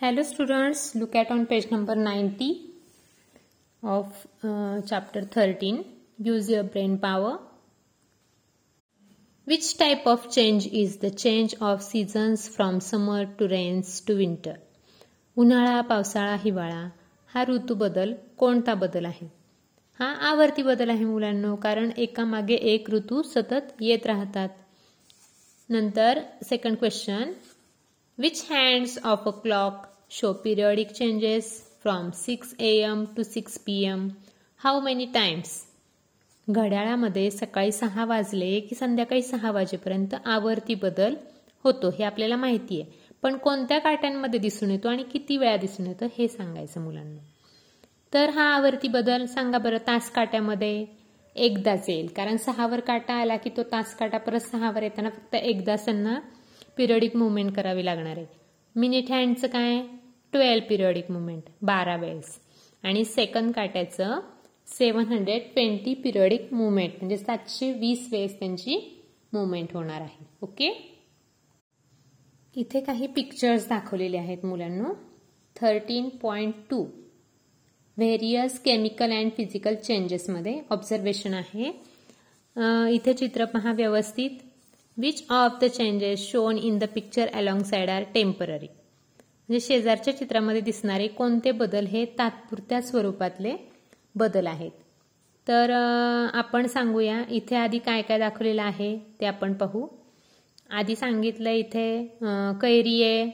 Hello students look at on page number ninety of chapter thirteen use your brain power which type of change is the change of seasons from summer to rains to winter उन्हाळा पावसाळा हिवाळा हा ऋतू बदल कोणता बदल आहे? हा आवर्ती बदल आहे मुलांनो कारण एकामागे एक ऋतू सतत येत राहतात. नंतर second question which hands of a clock show periodic changes from six A to to six P M times? Many घड्याळामध्ये सकाळी सहा वाजले की संध्याकाळी सहा वाजेपर्यंत आवर्ती बदल होतो हे आपल्याला माहिती आहे. पण कोणत्या काट्यांमध्ये दिसून येतो आणि किती वेळा दिसून येतो हे सांगायचं मुलांना. तर हा आवर्ती बदल सांगा बरं तास काट्यामध्ये. एकदाच येईल. कारण सहावर काटा आला की तो तास काटा परत सहावर येताना फक्त एकदाच त्यांना पिरियडिक मुवमेंट करावी लागणार आहे. मिनिट हँडचं काय? ट्वेल्व पिरियडिक मुवमेंट बारा वेळेस आणि second काट्याचं seven hundred twenty periodic movement म्हणजे सातशे वीस वेळेस त्यांची मुवमेंट होणार आहे. ओके? इथे काही पिक्चर्स दाखवलेले आहेत मुलांना. Thirteen point two various chemical and physical चेंजेसमध्ये observation आहे. इथे चित्र पहा व्यवस्थित. Which of the changes shown in the picture alongside are temporary म्हणजे शेजारच्या चित्रामध्ये दिसणारे कोणते बदल हे तात्पुरत्या स्वरूपातले बदल आहेत. तर आपण सांगूया इथे आधी काय काय दाखवलेलं आहे ते आपण पाहू. आधी सांगितलं इथे कैरी आहे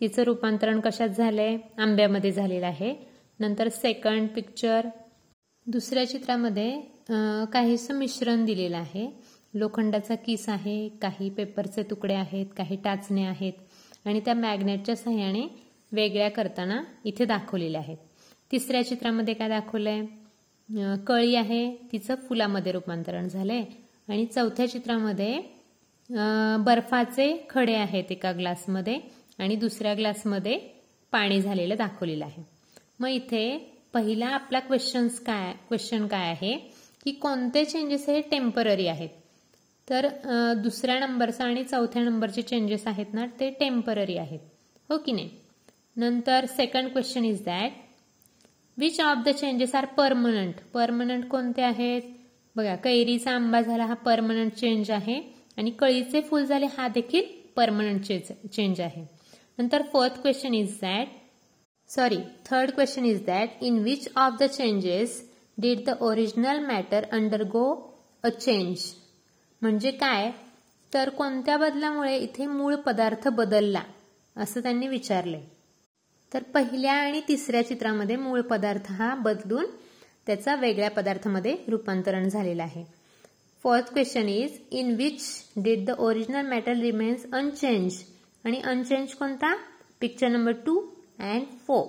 तिचं रूपांतरण कशात झालंय आंब्यामध्ये झालेलं आहे. नंतर सेकंड पिक्चर दुसऱ्या चित्रामध्ये काहीसं मिश्रण दिलेलं आहे. लोखंडाचा किस आहे काही पेपरचे तुकडे आहेत काही टाचणे आहेत आणि त्या मॅग्नेटच्या सहाय्याने वेगळ्या करताना इथे दाखवलेल्या आहेत. तिसऱ्या चित्रामध्ये काय दाखवलंय? कळी आहे तिचं फुलामध्ये रूपांतरण झालंय. आणि चौथ्या चित्रामध्ये बर्फाचे खडे आहेत एका ग्लासमध्ये आणि दुसऱ्या ग्लासमध्ये पाणी झालेलं दाखवलेलं आहे. मग इथे पहिला आपला क्वेश्चन्स काय क्वेश्चन काय आहे? की कोणते चेंजेस हे टेंपररी आहेत? तर दुसऱ्या नंबरचा आणि चौथ्या नंबरचे चेंजेस आहेत ना ते टेंपररी आहेत. हो की नाही? नंतर second question is that which of the changes are permanent permanent कोणते आहेत? बघा कैरीचा आंबा झाला हा परमनंट चेंज आहे. आणि कळीचे फूल झाले हा देखील परमनंट चेंज आहे. नंतर fourth question is that sorry third question is that in which of the changes did the original matter undergo a change म्हणजे काय? तर कोणत्या बदलामुळे इथे मूळ पदार्थ बदलला? असं त्यांनी विचारले. तर पहिल्या आणि तिसऱ्या चित्रामध्ये मूळ पदार्थ हा बदलून त्याचा वेगळ्या पदार्थामध्ये रूपांतरण झालेलं आहे. Fourth question is in which did the original matter remains unchanged आणि अनचेंज कोणता? Picture number two and four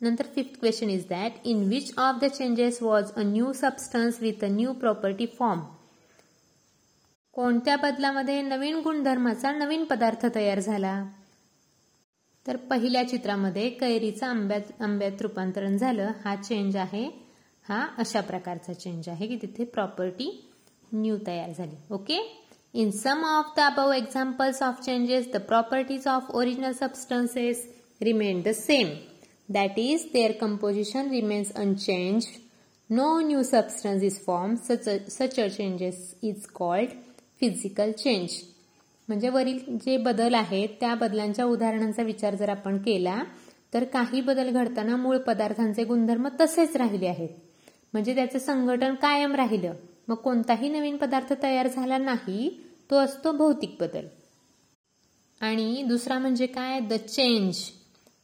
नंतर fifth question is that in which of the changes was a new substance with a new property form कोणत्या बदलामध्ये नवीन गुणधर्माचा नवीन पदार्थ तयार झाला? तर पहिल्या चित्रामध्ये कैरीचं आंब्यात आंब्यात रूपांतरण झालं. हा चेंज आहे. हा अशा प्रकारचा चेंज आहे की तिथे प्रॉपर्टी न्यू तयार झाली. Okay in some of the above examples of changes the properties of original substances remain the same that is their composition remains unchanged no new substance is form such a changes is called physical change म्हणजे वरील जे बदल आहेत त्या बदलांच्या उदाहरणांचा विचार जर आपण केला तर काही बदल घडताना मूळ पदार्थांचे गुणधर्म तसेच राहिले आहेत. म्हणजे त्याचं संघटन कायम राहिलं. मग कोणताही नवीन पदार्थ तयार झाला नाही तो असतो भौतिक बदल. आणि दुसरा म्हणजे काय? The change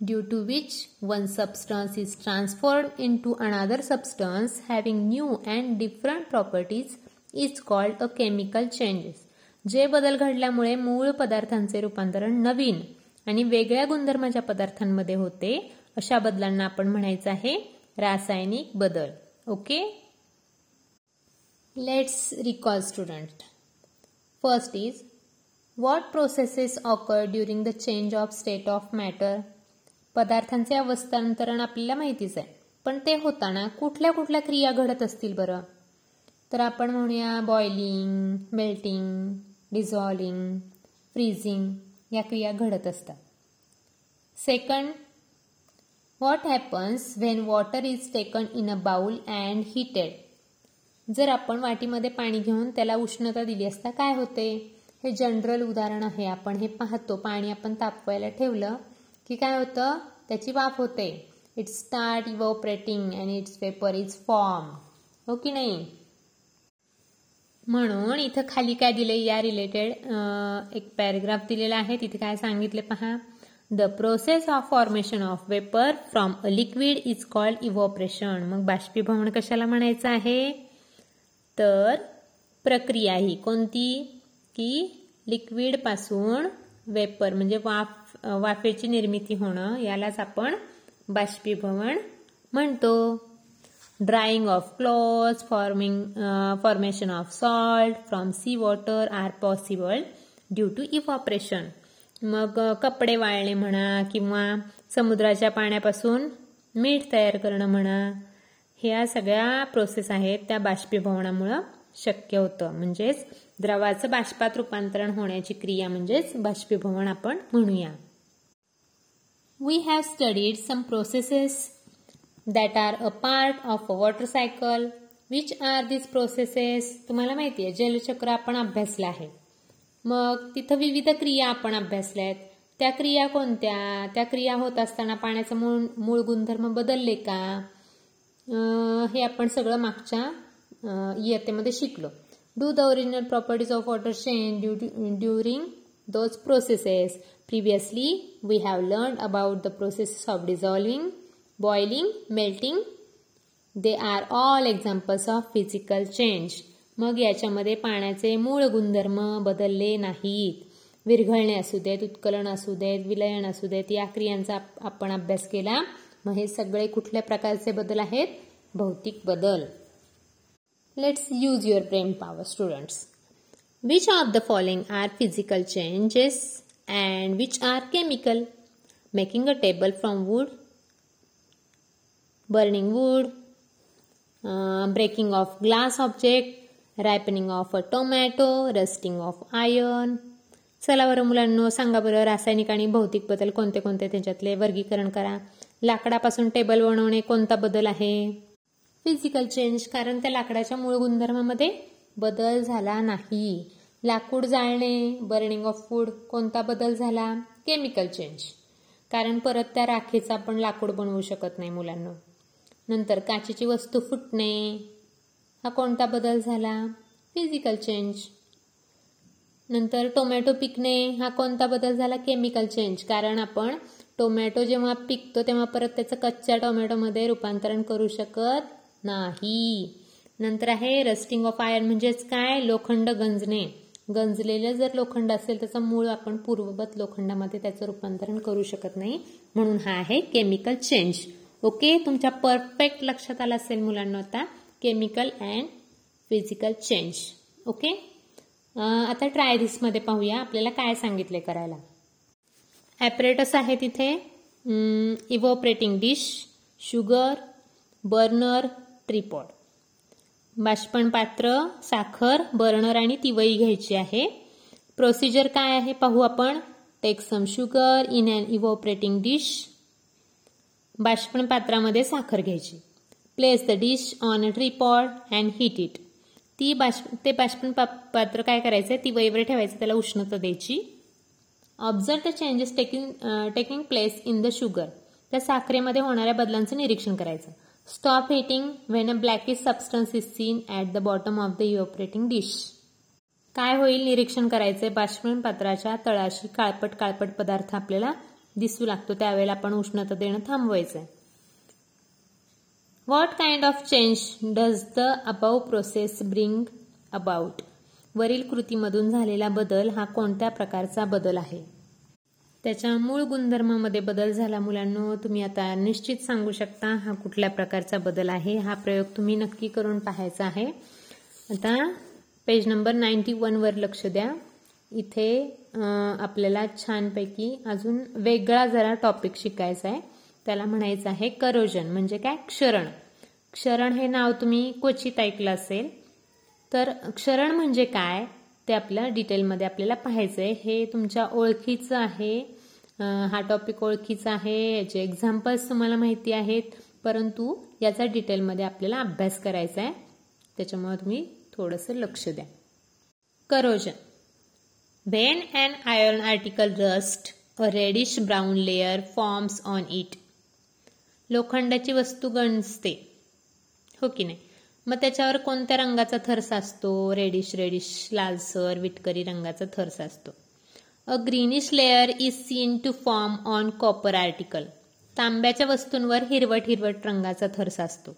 due to which one substance is transferred in to another substance having new and different properties is called a chemical changes जे बदल घडल्यामुळे मूळ पदार्थांचे रूपांतरण नवीन आणि वेगळ्या गुणधर्माच्या पदार्थांमध्ये होते अशा बदलांना आपण म्हणायचं आहे रासायनिक बदल. Okay let's recall student first is what processes occur during the change of state of matter पदार्थांचे अवस्थांतरण आपल्याला माहितीच आहे पण ते होताना कुठल्या कुठल्या क्रिया घडत असतील बरं? तर आपण म्हणूया बॉइलिंग मेल्टिंग डिझॉल्विंग फ्रीझिंग या क्रिया घडत असतात. Second what happens when water is taken in a bowl and heated जर आपण वाटीमध्ये पाणी घेऊन त्याला उष्णता दिली असता काय होते? हे जनरल उदाहरण आहे. आपण हे पाहतो. पाणी आपण तापवायला ठेवलं की काय होतं? त्याची वाफ होते. It's start evaporating and it's paper is form हो की नाही? म्हणून इथं खाली काय दिले या रिलेटेड एक पॅरेग्राफ दिलेला आहे. तिथे काय सांगितले पहा. The process of formation of vapour from a liquid is called evaporation मग बाष्पीभवन कशाला म्हणायचं आहे? तर प्रक्रिया ही कोणती? की लिक्विडपासून वेपर म्हणजे वाफ वाफेची निर्मिती होणं यालाच आपण बाष्पीभवन म्हणतो. Drying of cloth forming formation of salt from sea water are possible due to evaporation मग uh, कपडे वाळणे म्हणा किंवा समुद्राच्या पाण्यापासून मीठ तयार करणं म्हणा ह्या सगळ्या प्रोसेस आहेत त्या बाष्पीभवनामुळं शक्य होतं. म्हणजेच द्रवाचं बाष्पात रूपांतरण होण्याची क्रिया म्हणजेच बाष्पीभवन आपण म्हणूया. We have studied some processes that are a part of a water cycle which are this processes तुम्हाला माहिती आहे जलचक्र आपण अभ्यासलं आहे. मग तिथं विविध क्रिया आपण अभ्यासल्या आहेत त्या क्रिया कोणत्या? त्या क्रिया होत असताना पाण्याचं मूळ मूळ गुणधर्म बदलले का? हे आपण सगळं मागच्या इयत्तेमध्ये शिकलो. Do the original properties of water change during those processes previously we have learn about the processes of dissolving boiling melting they are all examples of physical change मग याच्यामध्ये पाण्याचे मूळ गुणधर्म बदलले नाहीत. विरघळणे असू देत उत्कलन असू देत विलयन असू देत या क्रियांचा आपण अभ्यास केला. मग हे सगळे कुठल्या प्रकारचे बदल आहेत? भौतिक बदल. Let's use your brain power students which of the following are physical changes and which are chemical making a table from wood burning wood, uh, breaking of glass object, ripening of a tomato, rusting of iron. चला बरं मुलांनो सांगा बरं रासायनिक आणि भौतिक बदल कोणते कोणते त्याच्यातले? वर्गीकरण करा. लाकडापासून टेबल बनवणे कोणता बदल आहे? फिजिकल चेंज कारण त्या लाकडाच्या मूळ गुणधर्मामध्ये बदल झाला नाही. लाकूड जाळणे बर्निंग ऑफ फूड कोणता बदल झाला? केमिकल चेंज कारण परत त्या राखेचा आपण लाकूड बनवू शकत नाही मुलांना. नंतर काचेची वस्तू फुटणे. हा कोणता बदल झाला? फिजिकल चेंज नंतर टोमॅटो पिकणे हा कोणता बदल झाला? केमिकल चेंज कारण आपण टोमॅटो जेव्हा पिकतो तेव्हा परत त्याचं कच्च्या टोमॅटोमध्ये रूपांतरण करू शकत नाही. नंतर आहे रस्टिंग ऑफ आयर्न म्हणजेच काय? लोखंड गंजणे. गंजलेलं जर लोखंड असेल त्याचं मूळ आपण पूर्ववत लोखंडामध्ये त्याचं रूपांतरण करू शकत नाही. म्हणून हा आहे केमिकल चेंज ओके? तुमच्या परफेक्ट लक्षात आलं असेल मुलांना आता chemical and physical change. Okay? आता ट्रायमध्ये पाहूया. आपल्याला काय सांगितले करायला? ॲपरेटस आहे तिथे. Evaporating dish sugar burner tripod बाष्पण पात्र साखर बर्नर आणि तिवई घ्यायची आहे. प्रोसिजर काय आहे? पाहू आपण. Take some sugar in an evaporating dish बाष्पण पात्रामध्ये साखर घ्यायची. Place the dish on a tripod and heat it ती बाष्प ते बाष्पण पात्र काय करायचं? ती वैवर ठेवायचं त्याला उष्णता द्यायची. Observe the changes taking taking place in the sugar त्या साखरेमध्ये होणाऱ्या बदलांचं निरीक्षण करायचं. Stop heating when a blackish substance is seen at the bottom of the evaporating dish काय होईल निरीक्षण करायचंय? बाष्पण पात्राच्या तळाशी काळपट काळपट पदार्थ आपल्याला दिसू लागतो. त्यावेळेला आपण उष्णता देणं थांबवायचंय. What kind of change does the above process bring about वरील कृतीमधून झालेला बदल हा कोणत्या प्रकारचा बदल आहे? त्याच्या मूळ गुणधर्मामध्ये बदल झाला मुलांना तुम्ही आता निश्चित सांगू शकता हा कुठल्या प्रकारचा बदल आहे. हा प्रयोग तुम्ही नक्की करून पाहायचा आहे. आता पेज नंबर नाईन्टी वर लक्ष द्या. इथे आपल्याला छानपैकी अजून वेगळा जरा टॉपिक शिकायचा आहे. त्याला म्हणायचं आहे करोजन म्हणजे काय? क्षरण. क्षरण हे नाव तुम्ही क्वचित ऐकलं असेल. तर क्षरण म्हणजे काय? ते आपल्या डिटेलमध्ये आपल्याला पाहायचं आहे. हे तुमच्या ओळखीचं आहे. हा टॉपिक ओळखीचा आहे. याचे एक्झाम्पल्स तुम्हाला माहिती आहेत. परंतु याचा डिटेलमध्ये आपल्याला अभ्यास करायचा आहे. त्याच्यामुळे तुम्ही थोडंसं लक्ष द्या. Corrosion. When and iron article rust a reddish brown layer forms on it लोखंडाची वस्तू गंजते. हो की नाही? मग त्याच्यावर कोणत्या रंगाचा थरस असतो? रेडिश रेडिश लालसर विटकरी रंगाचा थरस असतो. A greenish layer is seen to form on copper article तांब्याच्या वस्तूंवर हिरवट हिरवट रंगाचा थरस असतो.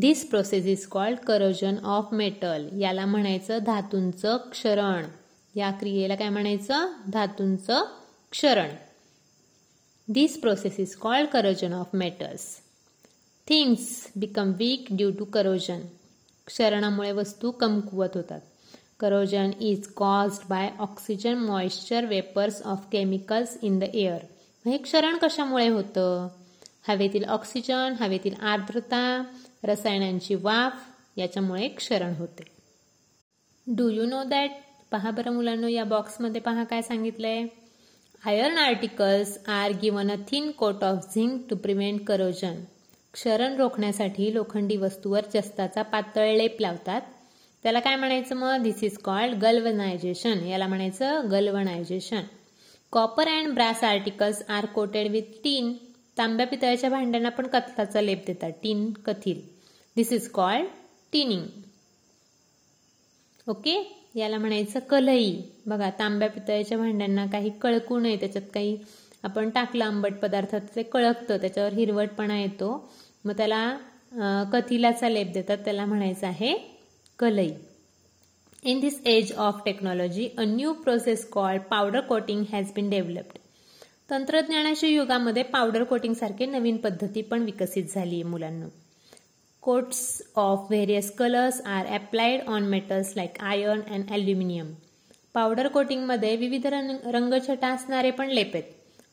This process is called corrosion of metal याला म्हणायचं धातूंचं क्षरण. या क्रियेला काय म्हणायचं? धातूंचं क्षरण. This process is called corrosion of metals things become weak due to corrosion क्षरणामुळे वस्तू कमकुवत होतात. Corrosion is caused by oxygen moisture vapours of chemicals in the air हे क्षरण कशामुळे होतं? हवेतील ऑक्सिजन हवेतील आर्द्रता रसायनांची वाफ याच्यामुळे क्षरण होते. डू यू नो दॅट पहा बरं मुलांनो या बॉक्समध्ये पहा काय सांगितलंय. Iron articles are given a thin coat of zinc to prevent corrosion क्षरण रोखण्यासाठी लोखंडी वस्तूवर जस्ताचा पातळ लेप लावतात. त्याला काय म्हणायचं मग? धिस इज कॉल्ड गल्वनायझेशन याला म्हणायचं galvanisation copper and brass articles are coated with tin तांब्या पितळ्याच्या भांड्यांना पण कथलाचा लेप देतात. Tin कथील. This is called tinning okay याला म्हणायचं कलई. बघा तांब्या पितळ्याच्या भांड्यांना काही कळकू नये. त्याच्यात काही आपण टाकलं आंबट पदार्थात ते कळकतं. त्याच्यावर हिरवटपणा येतो. मग त्याला कथिलाचा लेप देतात. त्याला म्हणायचं आहे कलई. In this age of technology a new process called powder coating has been developed तंत्रज्ञानाच्या युगामध्ये पावडर कोटिंग सारखे नवीन पद्धती पण विकसित झाली आहे मुलांना. Coats of various colours are applied on metals like iron and aluminium powder कोटिंगमध्ये विविध रंगछटा असणारे पण लेप आहेत.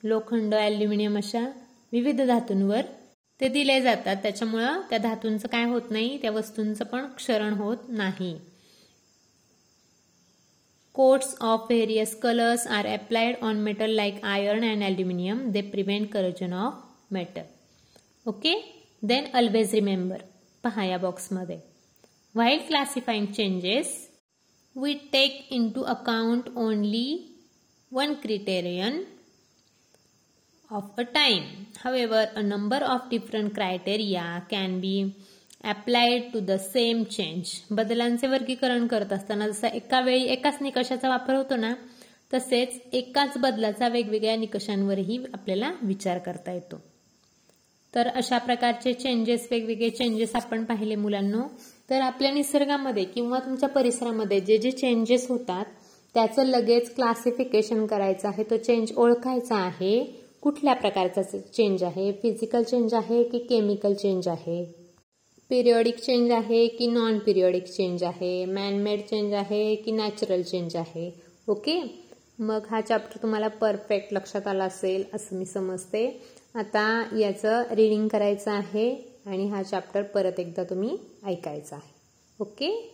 लोखंड ॲल्युमिनियम अशा विविध धातूंवर ते दिले जातात. त्याच्यामुळं त्या धातूंचं काय होत नाही त्या वस्तूंचं पण क्षरण होत नाही. Coats of various colours are applied on metal like iron and aluminium they prevent corrosion of metal okay then always remember पहा या बॉक्समध्ये while classifying changes we take in to account only one criterion of a time. However, a number of different criteria can be applied to the same change बदलांचे वर्गीकरण करत असताना जसा एका वेळी एकाच निकषाचा वापर होतो ना तसेच एकाच बदलाचा वेगवेगळ्या निकषांवरही आपल्याला विचार करता येतो. तर अशा प्रकारचे चेंजेस वेगवेगळे चेंजेस आपण पाहिले मुलांना. तर आपल्या निसर्गामध्ये किंवा तुमच्या परिसरामध्ये जे जे चेंजेस होतात त्याचं लगेच क्लासिफिकेशन करायचं आहे. तो चेंज ओळखायचा आहे. कुठल्या प्रकारचा चेंज आहे? फिजिकल चेंज आहे की केमिकल चेंज आहे? पिरियॉडिक चेंज आहे की नॉन पिरियॉडिक चेंज आहे? मॅनमेड चेंज आहे की नॅचरल चेंज आहे? ओके मग हा चॅप्टर तुम्हाला परफेक्ट लक्षात आला असेल असं मी समजते. आता याचं रिडिंग करायचं आहे आणि हा चॅप्टर परत एकदा तुम्ही ऐकायचा आहे. ओके